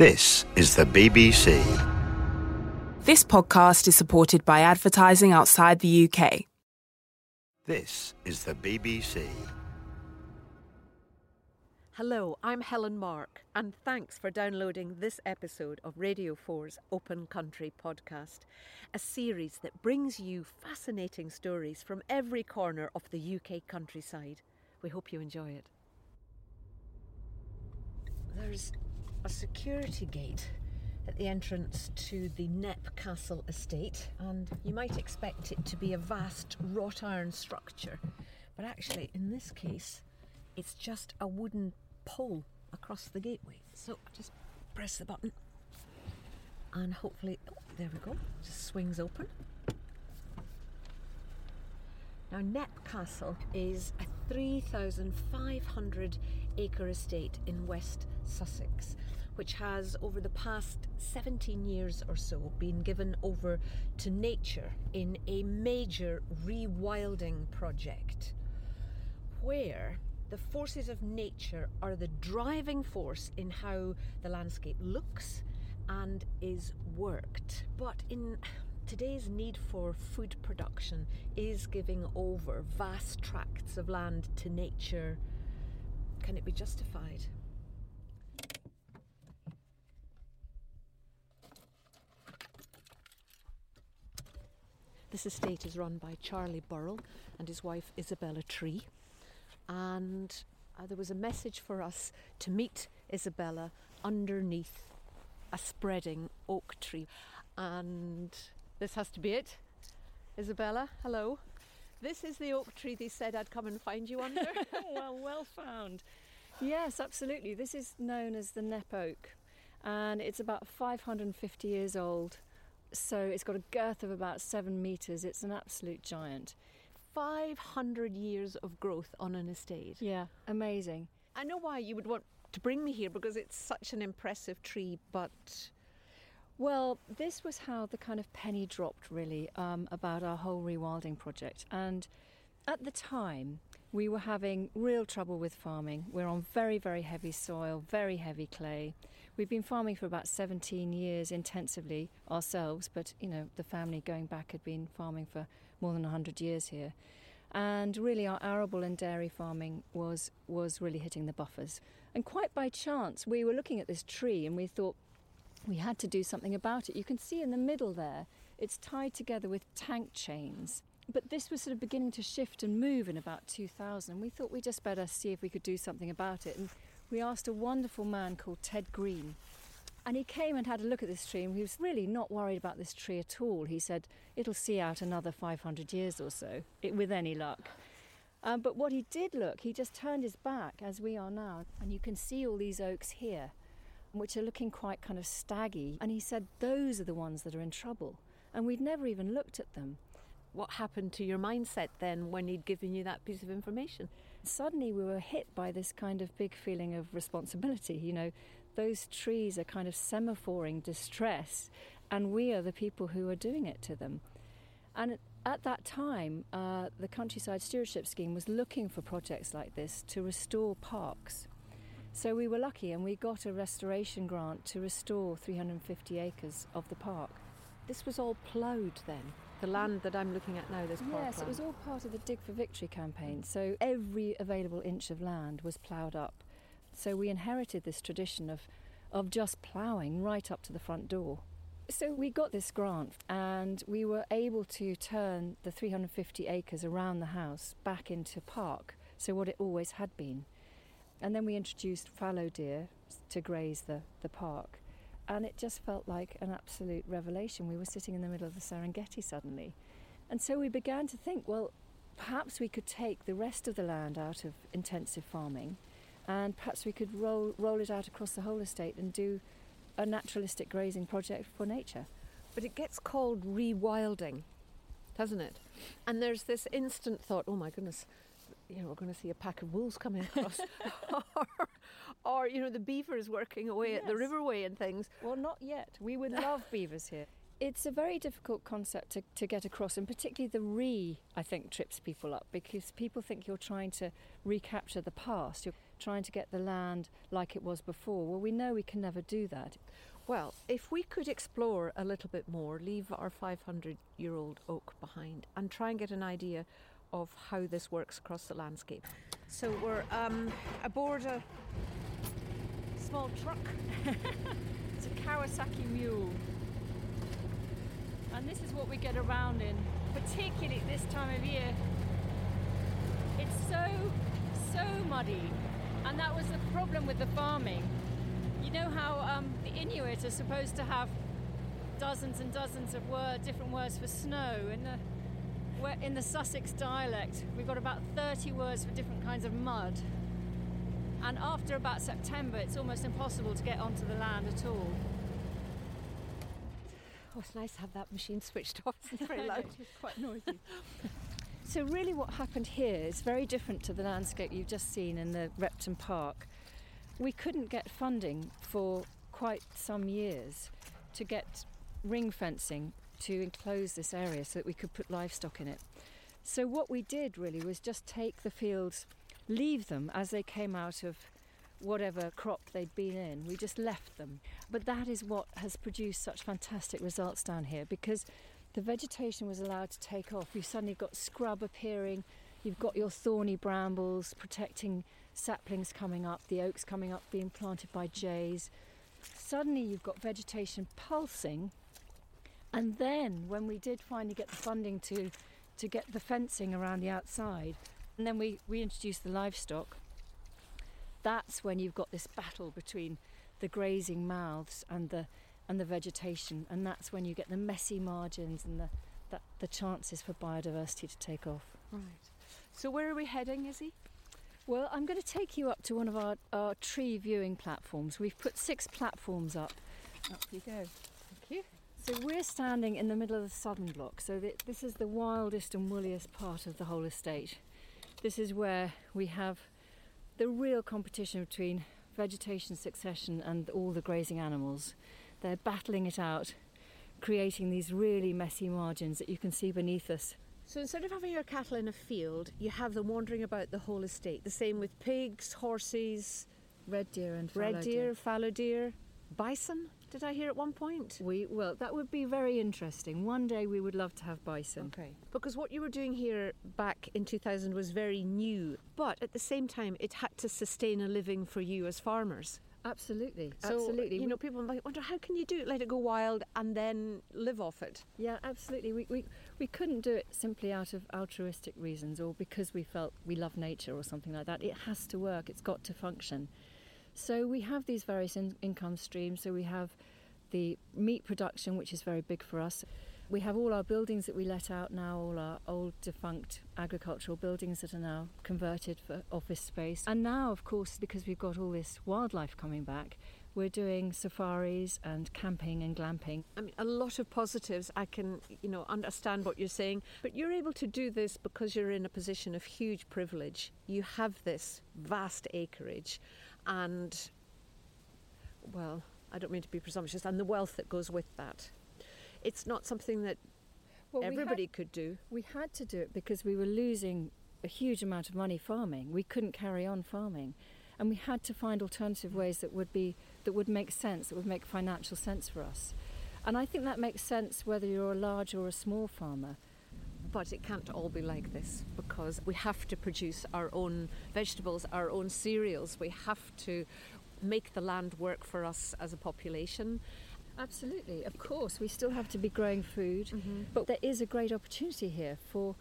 This is the BBC. This podcast is supported by advertising outside the UK. This is the BBC. Hello, I'm Helen Mark, and thanks for downloading this episode of Radio 4's Open Country podcast, a series that brings you fascinating stories from every corner of the UK countryside. We hope you enjoy it. There's a security gate at the entrance to the Knepp Castle estate, and you might expect it to be a vast wrought iron structure, but actually, in this case, it's just a wooden pole across the gateway. So I just press the button, and hopefully, oh, there we go, just swings open. Now, Knepp Castle is a 3,500 acre estate in West Sussex, which has, over the past 17 years or so, been given over to nature in a major rewilding project where the forces of nature are the driving force in how the landscape looks and is worked. But in today's need for food production is giving over vast tracts of land to nature. Can it be justified? This estate is run by Charlie Burrell and his wife Isabella Tree. And uh, there was a message for us to meet Isabella underneath a spreading oak tree. And this has to be it. Isabella, hello. This is the oak tree they said I'd come and find you under. well, well found. Yes, absolutely. This is known as the Knepp oak, and it's about 550 years old. So it's got a girth of about seven metres. It's an absolute giant. 500 years of growth on an estate. Yeah, amazing. I know why you would want to bring me here because it's such an impressive tree, but. Well, this was how the kind of penny dropped really um, about our whole rewilding project. And at the time, we were having real trouble with farming. We're on very, very heavy soil, very heavy clay. We've been farming for about 17 years intensively ourselves, but you know, the family going back had been farming for more than 100 years here. And really, our arable and dairy farming was, was really hitting the buffers. And quite by chance, we were looking at this tree and we thought we had to do something about it. You can see in the middle there, it's tied together with tank chains. But this was sort of beginning to shift and move in about 2000. We thought we'd just better see if we could do something about it. And we asked a wonderful man called Ted Green. And he came and had a look at this tree, and he was really not worried about this tree at all. He said, It'll see out another 500 years or so, it, with any luck. Um, but what he did look, he just turned his back, as we are now, and you can see all these oaks here, which are looking quite kind of staggy. And he said, Those are the ones that are in trouble. And we'd never even looked at them. What happened to your mindset then when he'd given you that piece of information? Suddenly we were hit by this kind of big feeling of responsibility. You know, those trees are kind of semaphoring distress, and we are the people who are doing it to them. And at that time, uh, the Countryside Stewardship Scheme was looking for projects like this to restore parks. So we were lucky and we got a restoration grant to restore 350 acres of the park. This was all ploughed then? The land that I'm looking at now, this Yes, it was all part of the Dig for Victory campaign. So every available inch of land was ploughed up. So we inherited this tradition of, of just ploughing right up to the front door. So we got this grant and we were able to turn the 350 acres around the house back into park, so what it always had been. And then we introduced fallow deer to graze the, the park and it just felt like an absolute revelation. We were sitting in the middle of the Serengeti suddenly. And so we began to think, well, perhaps we could take the rest of the land out of intensive farming and perhaps we could roll, roll it out across the whole estate and do a naturalistic grazing project for nature. But it gets called rewilding, doesn't it? And there's this instant thought, oh my goodness, you know, we're going to see a pack of wolves coming across. or, or, you know, the beavers working away yes. at the riverway and things. Well, not yet. We would love beavers here. It's a very difficult concept to, to get across, and particularly the re, I think, trips people up because people think you're trying to recapture the past. You're trying to get the land like it was before. Well, we know we can never do that. Well, if we could explore a little bit more, leave our 500 year old oak behind, and try and get an idea of how this works across the landscape. So we're um, aboard a small truck. It's a Kawasaki mule. And this is what we get around in, particularly this time of year. It's so, so muddy. And that was the problem with the farming. You know how um, the Inuit are supposed to have dozens and dozens of word, different words for snow. In the, in the Sussex dialect, we've got about 30 words for different kinds of mud. And after about September, it's almost impossible to get onto the land at all. Oh, it's nice to have that machine switched off. It's very loud. It's quite noisy. so, really, what happened here is very different to the landscape you've just seen in the Repton Park. We couldn't get funding for quite some years to get ring fencing to enclose this area so that we could put livestock in it. So, what we did really was just take the fields, leave them as they came out of whatever crop they'd been in. We just left them. But that is what has produced such fantastic results down here because the vegetation was allowed to take off. You've suddenly got scrub appearing, you've got your thorny brambles protecting saplings coming up, the oaks coming up being planted by jays. Suddenly you've got vegetation pulsing. And then when we did finally get the funding to to get the fencing around the outside, and then we, we introduced the livestock, that's when you've got this battle between the grazing mouths and the and the vegetation, and that's when you get the messy margins and the that, the chances for biodiversity to take off. Right. So where are we heading, Izzy? Well, I'm going to take you up to one of our, our tree viewing platforms. We've put six platforms up. Up you go. Thank you. So we're standing in the middle of the southern block. So th- this is the wildest and woolliest part of the whole estate. This is where we have the real competition between vegetation succession and all the grazing animals. They're battling it out, creating these really messy margins that you can see beneath us. So instead of having your cattle in a field, you have them wandering about the whole estate. The same with pigs, horses, Red deer and red fallow deer, fallow deer, bison. Did I hear at one point? We well, that would be very interesting. One day we would love to have bison. Okay. Because what you were doing here back in 2000 was very new, but at the same time, it had to sustain a living for you as farmers. Absolutely, So, absolutely. You know, people might wonder how can you do it? Let it go wild and then live off it. Yeah, absolutely. We, we, we couldn't do it simply out of altruistic reasons or because we felt we love nature or something like that. It has to work, it's got to function. So we have these various in- income streams. So we have the meat production, which is very big for us. We have all our buildings that we let out now, all our old defunct agricultural buildings that are now converted for office space. And now, of course, because we've got all this wildlife coming back, we're doing safaris and camping and glamping. I mean, a lot of positives. I can, you know, understand what you're saying, but you're able to do this because you're in a position of huge privilege. You have this vast acreage, and well, I don't mean to be presumptuous, and the wealth that goes with that. It's not something that Well, we had- everybody could do. We had to do it because we were losing a huge amount of money farming. We couldn't carry on farming. And we had to find alternative ways that would be that would make sense, that would make financial sense for us. And I think that makes sense whether you're a large or a small farmer. But it can't all be like this because we have to produce our own vegetables, our own cereals. We have to make the land work for us as a population. Absolutely, of course, we still have to be growing food, mm-hmm. but there is a great opportunity here for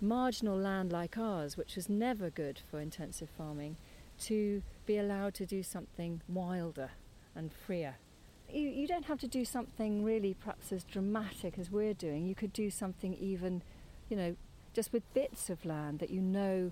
marginal land like ours, which was never good for intensive farming, to be allowed to do something wilder and freer. You, you don't have to do something really perhaps as dramatic as we're doing. You could do something even, you know, just with bits of land that you know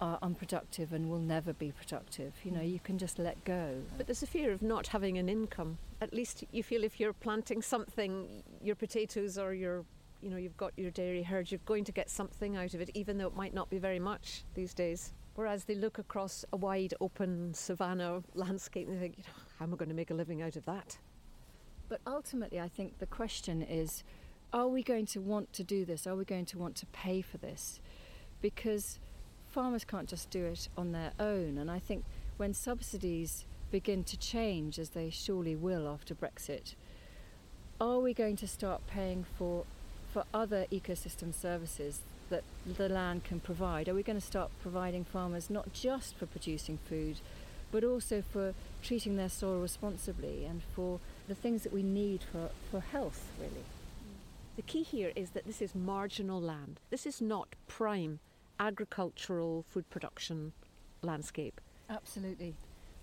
are unproductive and will never be productive. You know, mm. you can just let go. But there's a fear of not having an income. At least you feel if you're planting something, your potatoes or your, you know, you've got your dairy herd, you're going to get something out of it, even though it might not be very much these days. Whereas they look across a wide open savanna landscape and they think, you know, how am I going to make a living out of that? But ultimately, I think the question is are we going to want to do this? Are we going to want to pay for this? Because farmers can't just do it on their own. And I think when subsidies begin to change, as they surely will after Brexit, are we going to start paying for for other ecosystem services that the land can provide? Are we going to start providing farmers not just for producing food, but also for treating their soil responsibly and for the things that we need for, for health, really? The key here is that this is marginal land. This is not prime agricultural food production landscape. Absolutely.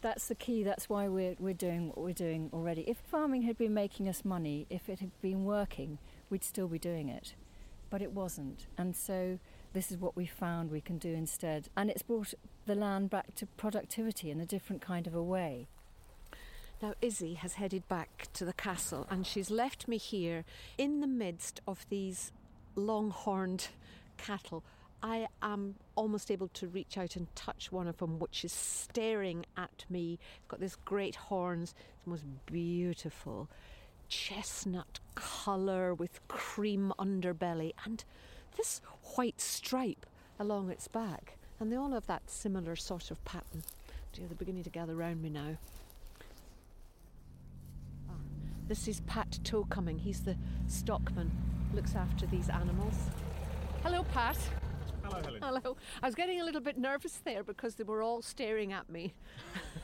That's the key. That's why we're, we're doing what we're doing already. If farming had been making us money, if it had been working, we'd still be doing it. But it wasn't. And so this is what we found we can do instead. And it's brought the land back to productivity in a different kind of a way. Now, Izzy has headed back to the castle and she's left me here in the midst of these long horned cattle. I am almost able to reach out and touch one of them, which is staring at me. It's got this great horns, it's the most beautiful chestnut colour with cream underbelly, and this white stripe along its back. And they all have that similar sort of pattern. Dear, they're beginning to gather round me now. This is Pat Toe coming. He's the stockman, looks after these animals. Hello, Pat. Hello, Helen. Hello. I was getting a little bit nervous there because they were all staring at me.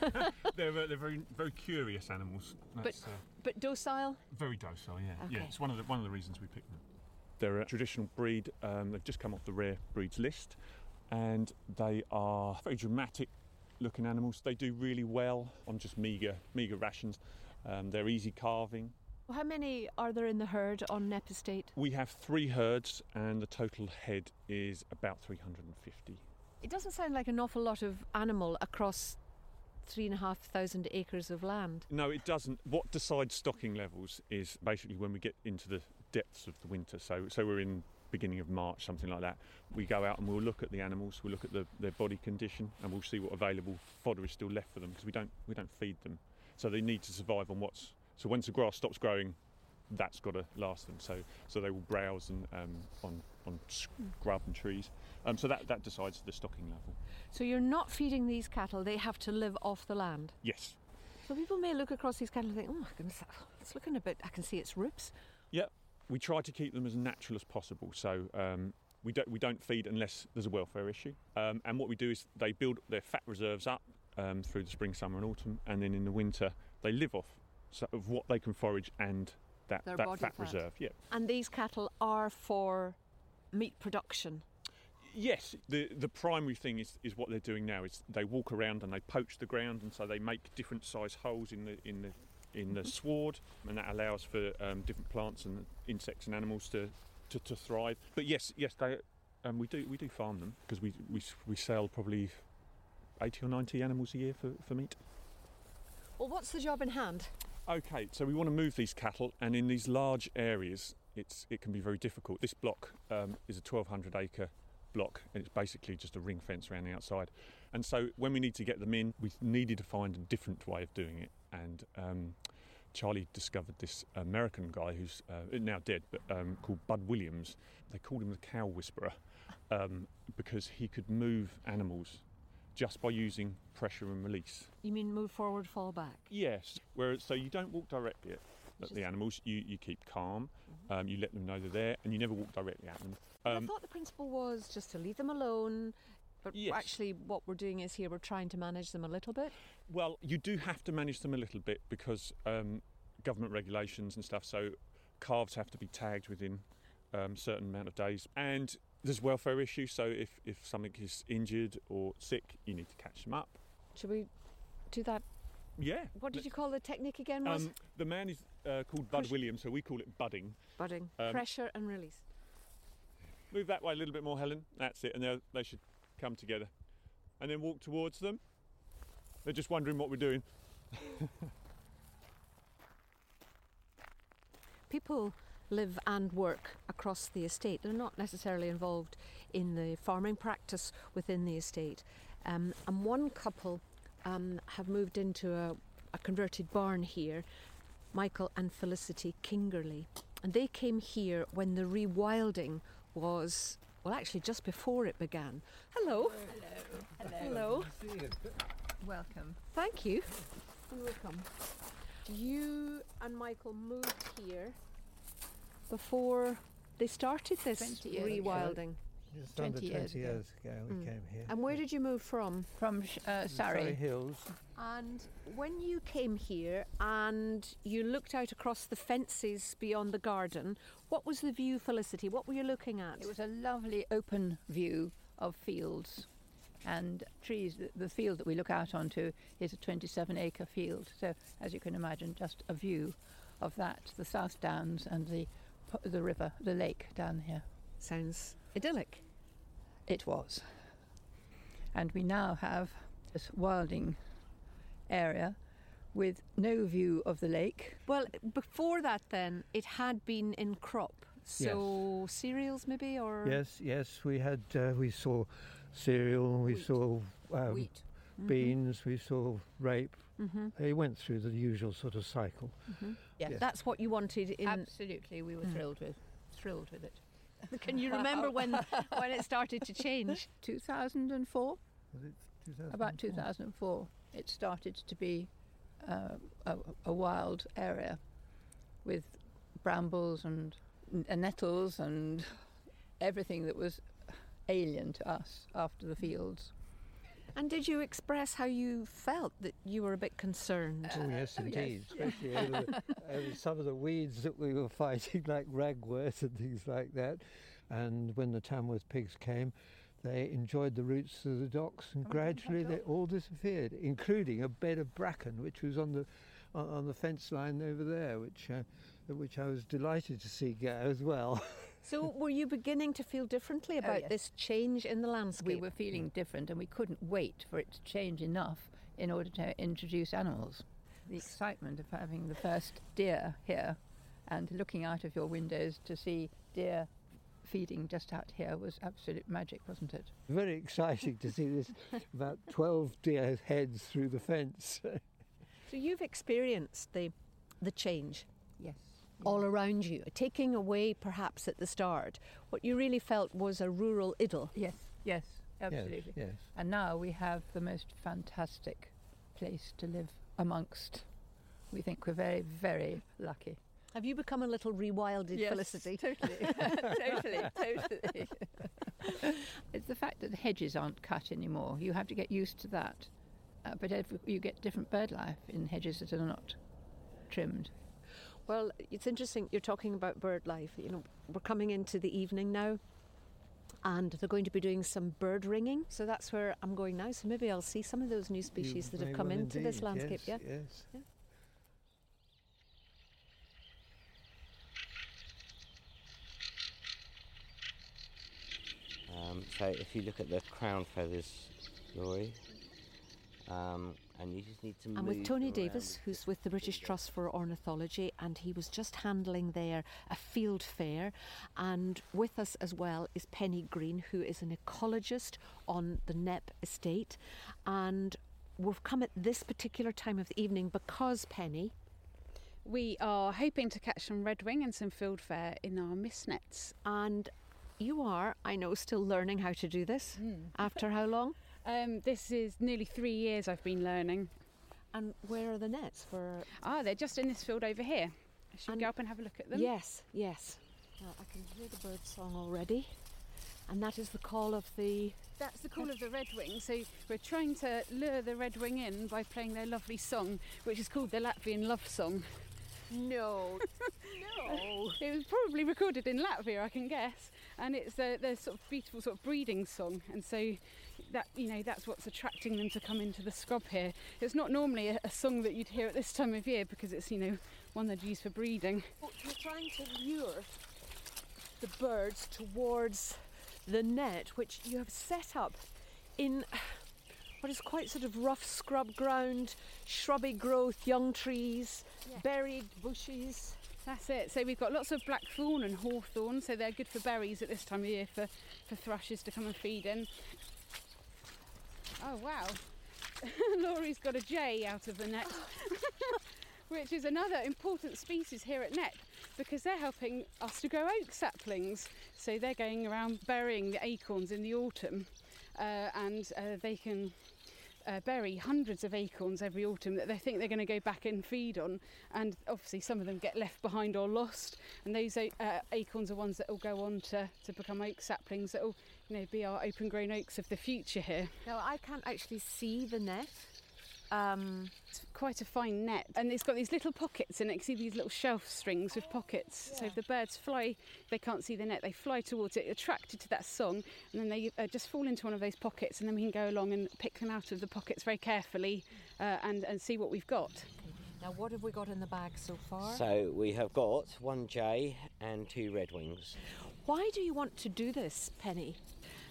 they're, uh, they're very very curious animals. That's, but but docile. very docile. Yeah, yeah. It's one of the one of the reasons we picked them. They're a traditional breed. Um, they've just come off the rare breeds list, and they are very dramatic looking animals. They do really well on just meager meager rations. Um, they're easy calving. How many are there in the herd on Knepp Estate? We have three herds, and the total head is about 350. It doesn't sound like an awful lot of animal across three and a half thousand acres of land. No, it doesn't. What decides stocking levels is basically when we get into the depths of the winter. So, so we're in beginning of March, something like that. We go out and we'll look at the animals, we'll look at the, their body condition, and we'll see what available fodder is still left for them because we don't we don't feed them. So they need to survive on what's. So once the grass stops growing, that's got to last them. So so they will browse and um, on on scrub and trees. Um, so that that decides the stocking level. So you're not feeding these cattle, they have to live off the land. Yes. So people may look across these cattle and think, oh my goodness, it's looking a bit, I can see its ribs. Yeah, we try to keep them as natural as possible. So um, we don't we don't feed unless there's a welfare issue. Um, and what we do is they build their fat reserves up um, through the spring, summer, and autumn, and then in the winter they live off so of what they can forage and that Their that fat, fat. reserve. Yeah. And these cattle are for meat production. Yes, the the primary thing is, is what they're doing now is they walk around and they poach the ground, and so they make different size holes in the in the in the sward, and that allows for um, different plants and insects and animals to, to, to thrive. But yes, yes, they um, we do we do farm them because we, we we sell probably eighty or ninety animals a year for, for meat. Well, what's the job in hand? Okay, so we want to move these cattle, and in these large areas, it's it can be very difficult. This block um, is a 1,200 acre block, and it's basically just a ring fence around the outside. And so when we need to get them in, we needed to find a different way of doing it. And um, Charlie discovered this American guy who's uh, now dead, but um, called Bud Williams. They called him the cow whisperer um, because he could move animals just by using pressure and release. You mean move forward, fall back? Yes. Whereas, so you don't walk directly at, at the animals. You you keep calm. Um, you let them know they're there, and you never walk directly at them. I Um, thought the principle was just to leave them alone. But Yes. actually, what we're doing is here we're trying to manage them a little bit. well, you do have to manage them a little bit because um, government regulations and stuff. So calves have to be tagged within um, certain amount of days, and there's welfare issues. So if if something is injured or sick, you need to catch them up. Should we do that? Yeah. What did you call the technique again? Was Um, the man is uh, called Bud Push- Williams, so we call it budding. budding, um, pressure and release. Move that way a little bit more, Helen. That's it, and they they should come together, and then walk towards them. They're just wondering what we're doing. People live and work across the estate. They're not necessarily involved in the farming practice within the estate. Um, and one couple um, have moved into a, a converted barn here, Michael and Felicity Kingerley. And they came here when the rewilding was, well, actually just before it began. Hello. Hello. Hello. Welcome. Thank you. And welcome. You and Michael moved here before they started this 20 years. rewilding. Just under 20 20 years years, ago. ago, we Mm. came here. And where did you move from? From uh, Surrey Surrey. Hills. And when you came here and you looked out across the fences beyond the garden, what was the view, Felicity? What were you looking at? It was a lovely open view of fields and trees. The, the field that we look out onto is a 27 acre field. So, as you can imagine, just a view of that, the South Downs and the, p- the river, the lake down here. Sounds idyllic. It was. And we now have this wilding area with no view of the lake. Well, before that, then, it had been in crop. So cereals, maybe, or Yes, yes, we had, uh, we saw cereal, we Wheat. saw um, Wheat. Beans, we saw rape. hmm They went through the usual sort of cycle. hmm Yes. Yes. That's what you wanted in. Absolutely, we were Mm. thrilled with thrilled with it. Can you remember when when it started to change? 2004, Was it 2004? about 2004, it started to be uh, a, a wild area with brambles and n- nettles and everything that was alien to us after the fields. And did you express how you felt that you were a bit concerned? Oh, yes, Oh, yes. indeed. Especially over, over some of the weeds that we were fighting, like ragwort and things like that. And when the Tamworth pigs came, they enjoyed the roots of the docks, and Oh, gradually they all disappeared, including a bed of bracken, which was on the on, on the fence line over there, which uh, which I was delighted to see go as well. So, were you beginning to feel differently oh, about yes. this change in the landscape? We were feeling mm. different and we couldn't wait for it to change enough in order to introduce animals. The excitement of having the first deer here and looking out of your windows to see deer feeding just out here was absolute magic, wasn't it? Very exciting to see this about 12 deer heads through the fence. So, you've experienced the the change Yes. All around you, taking away perhaps at the start what you really felt was a rural idyll. Yes, yes, absolutely. Yes, yes. And now we have the most fantastic place to live amongst. We think we're very, very lucky. Have you become a little rewilded, Felicity? Totally, totally, totally. it's the fact that the hedges aren't cut anymore. You have to get used to that. Uh, but every, you get different bird life in hedges that are not trimmed. Well, it's interesting you're talking about bird life. You know, we're coming into the evening now. And they're going to be doing some bird ringing. So that's where I'm going now. So maybe I'll see some of those new species You that have come well into this landscape. yes, yeah. Yes. Um, so if you look at the crown feathers, Laurie, um, and you just need to I'm with Tony around Davis, who's with the British. Trust for Ornithology, and he was just handling there a fieldfare. And with us as well is Penny Green, who is an ecologist on the Knepp estate. And we've come at this particular time of the evening because, Penny, We are hoping to catch some redwing and some fieldfare in our mist nets. and you are, I know, still learning how to do this. Hmm. After how long? Um, this is nearly three years I've been learning. And where are the nets for? Ah, they're just in this field over here. I should And- go up and have a look at them. Yes, yes. Well, I can hear the bird song already, and that is the call of the That's the call of the redwing. So we're trying to lure the redwing in by playing their lovely song, which is called the Latvian Love Song. No, no. It was probably recorded in Latvia, I can guess, and it's their sort of beautiful sort of breeding song. And so that you know that's what's attracting them to come into the scrub here. It's not normally a, a song that you'd hear at this time of year because it's you know one they'd use for breeding. You're trying to lure the birds towards the net, which you have set up in what is quite sort of rough scrub ground, shrubby growth, young trees, Yeah. buried bushes. That's it. So we've got lots of blackthorn and hawthorn, so they're good for berries at this time of year for, for thrushes to come and feed in. Oh wow, Laurie's got a jay out of the net, which is another important species here at Knepp because they're helping us to grow oak saplings. So they're going around burying the acorns in the autumn, uh, and uh, they can uh, bury hundreds of acorns every autumn that they think they're going to go back and feed on, and obviously some of them get left behind or lost. And those uh, acorns are ones that will go on to, to become oak saplings that will, you know, be our open-grown oaks of the future here. Now I can't actually see the net. Um, it's quite a fine net, and it's got these little pockets in it. You see these little shelf strings with pockets. Yeah. So if the birds fly, they can't see the net. They fly towards it, attracted to that song, and then they uh, just fall into one of those pockets, and then we can go along and pick them out of the pockets very carefully, uh, and and see what we've got. Now, what have we got in the bag so far? So we have got one jay and two redwings. Why do you want to do this, Penny?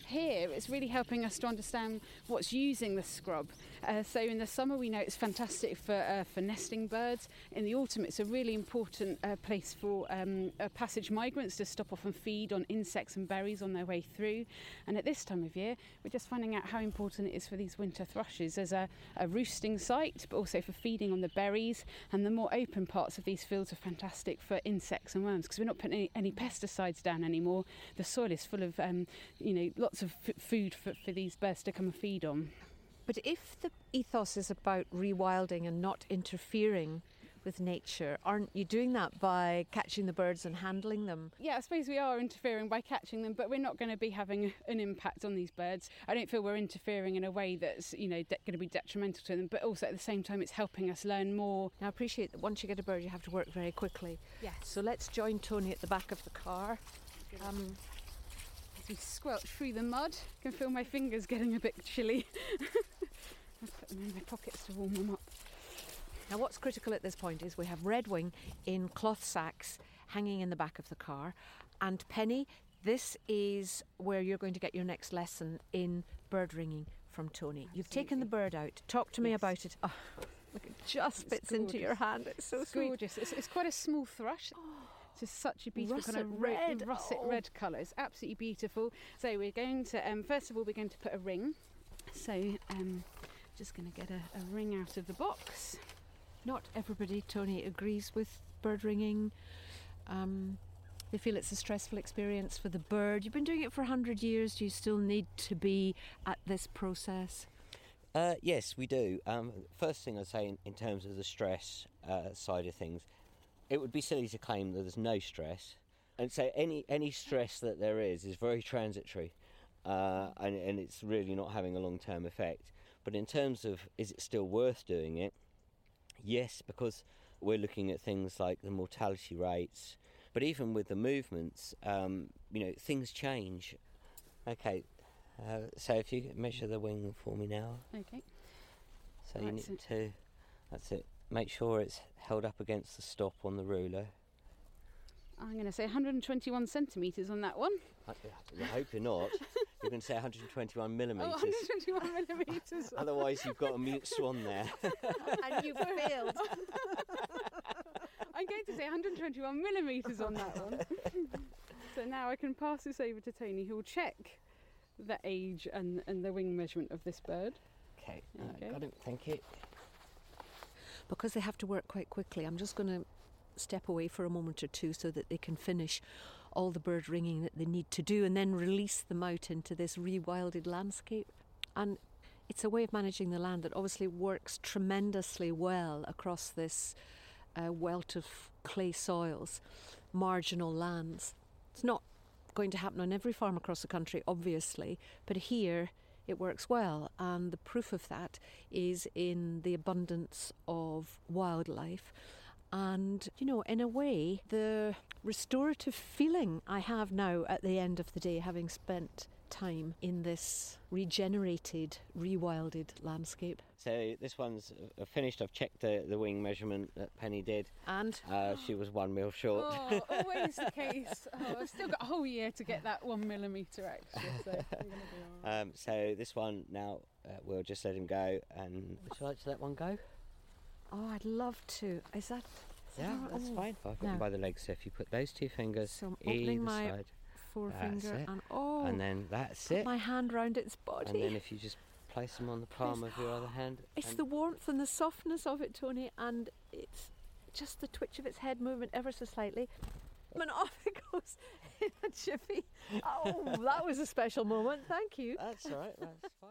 Here, it's really helping us to understand what's using the scrub. Uh, so in the summer, we know it's fantastic for uh, for nesting birds. In the autumn, it's a really important uh, place for um, uh, passage migrants to stop off and feed on insects and berries on their way through. And at this time of year, we're just finding out how important it is for these winter thrushes as a, a roosting site, but also for feeding on the berries. And the more open parts of these fields are fantastic for insects and worms because we're not putting any, any, pesticides down anymore. The soil is full of, um, you know, lots of f- food for, for these birds to come and feed on. But if the ethos is about rewilding and not interfering with nature, aren't you doing that by catching the birds and handling them? Yeah, I suppose we are interfering by catching them, but we're not going to be having an impact on these birds. I don't feel we're interfering in a way that's you know de- going to be detrimental to them, but also at the same time, it's helping us learn more. Now, I appreciate that once you get a bird, you have to work very quickly. Yes. So let's join Tony at the back of the car. Um, we squelch through the mud, I can feel my fingers getting a bit chilly. I'll put them in my pockets to warm them up. Now, what's critical at this point is we have Redwing in cloth sacks hanging in the back of the car, and Penny, this is where you're going to get your next lesson in bird ringing from Tony. You've taken the bird out. Talk to me yes. about it. Oh, look, it just fits into your hand. It's so it's sweet. Gorgeous. It's, it's quite a small thrush. Oh. It's such a beautiful russet kind of red, russet oh. red colour. It's absolutely beautiful. So we're going to, um, first of all, we're going to put a ring. So um, just going to get a, a ring out of the box. Not everybody, Tony, agrees with bird ringing. Um, they feel it's a stressful experience for the bird. You've been doing it for 100 years. Do you still need to be at this process? Uh, yes, we do. Um, first thing I'd say in, in terms of the stress uh, side of things, it would be silly to claim that there's no stress. And so any, any stress that there is is very transitory uh, and, and it's really not having a long term effect. But in terms of is it still worth doing it? Yes, because we're looking at things like the mortality rates, but even with the movements, um, you know, things change. Okay, uh, so if you measure the wing for me now. Okay. So you need to, that's it, make sure it's held up against the stop on the ruler. I'm going to say 121 centimetres on that one. I, I hope you're not. you're going to say 121 millimetres. Oh, 121 millimetres. Otherwise, you've got a mute swan there. and you've failed. I'm going to say 121 millimetres on that one. so now I can pass this over to Tony, who will check the age and, and the wing measurement of this bird. Okay, uh, got it. Thank you. Because they have to work quite quickly, I'm just going to step away for a moment or two so that they can finish all the bird ringing that they need to do and then release them out into this rewilded landscape. And it's a way of managing the land that obviously works tremendously well across this uh, welt of clay soils, marginal lands. It's not going to happen on every farm across the country, obviously, but here it works well. And the proof of that is in the abundance of wildlife and, you know, in a way, the restorative feeling I have now at the end of the day, having spent time in this regenerated, rewilded landscape. So this one's uh, finished. I've checked the, the wing measurement that Penny did. And? Uh, she was one mil short. Oh, always the case. Oh, I've still got a whole year to get that one millimetre extra, so um, so this one now, uh, we'll just let him go. And would you like to let one go? Oh, I'd love to. Is that... yeah, that's oh, fine. I've got no. by the legs. So if you put those two fingers so I'm opening my side, forefinger and oh, and then that's it. My hand round its body. And then if you just place them on the palm of your other hand. It's the warmth and the softness of it, Tony, and it's just the twitch of its head movement ever so slightly. And off it goes in a jiffy. Oh, that was a special moment. Thank you. That's all right. That's fine.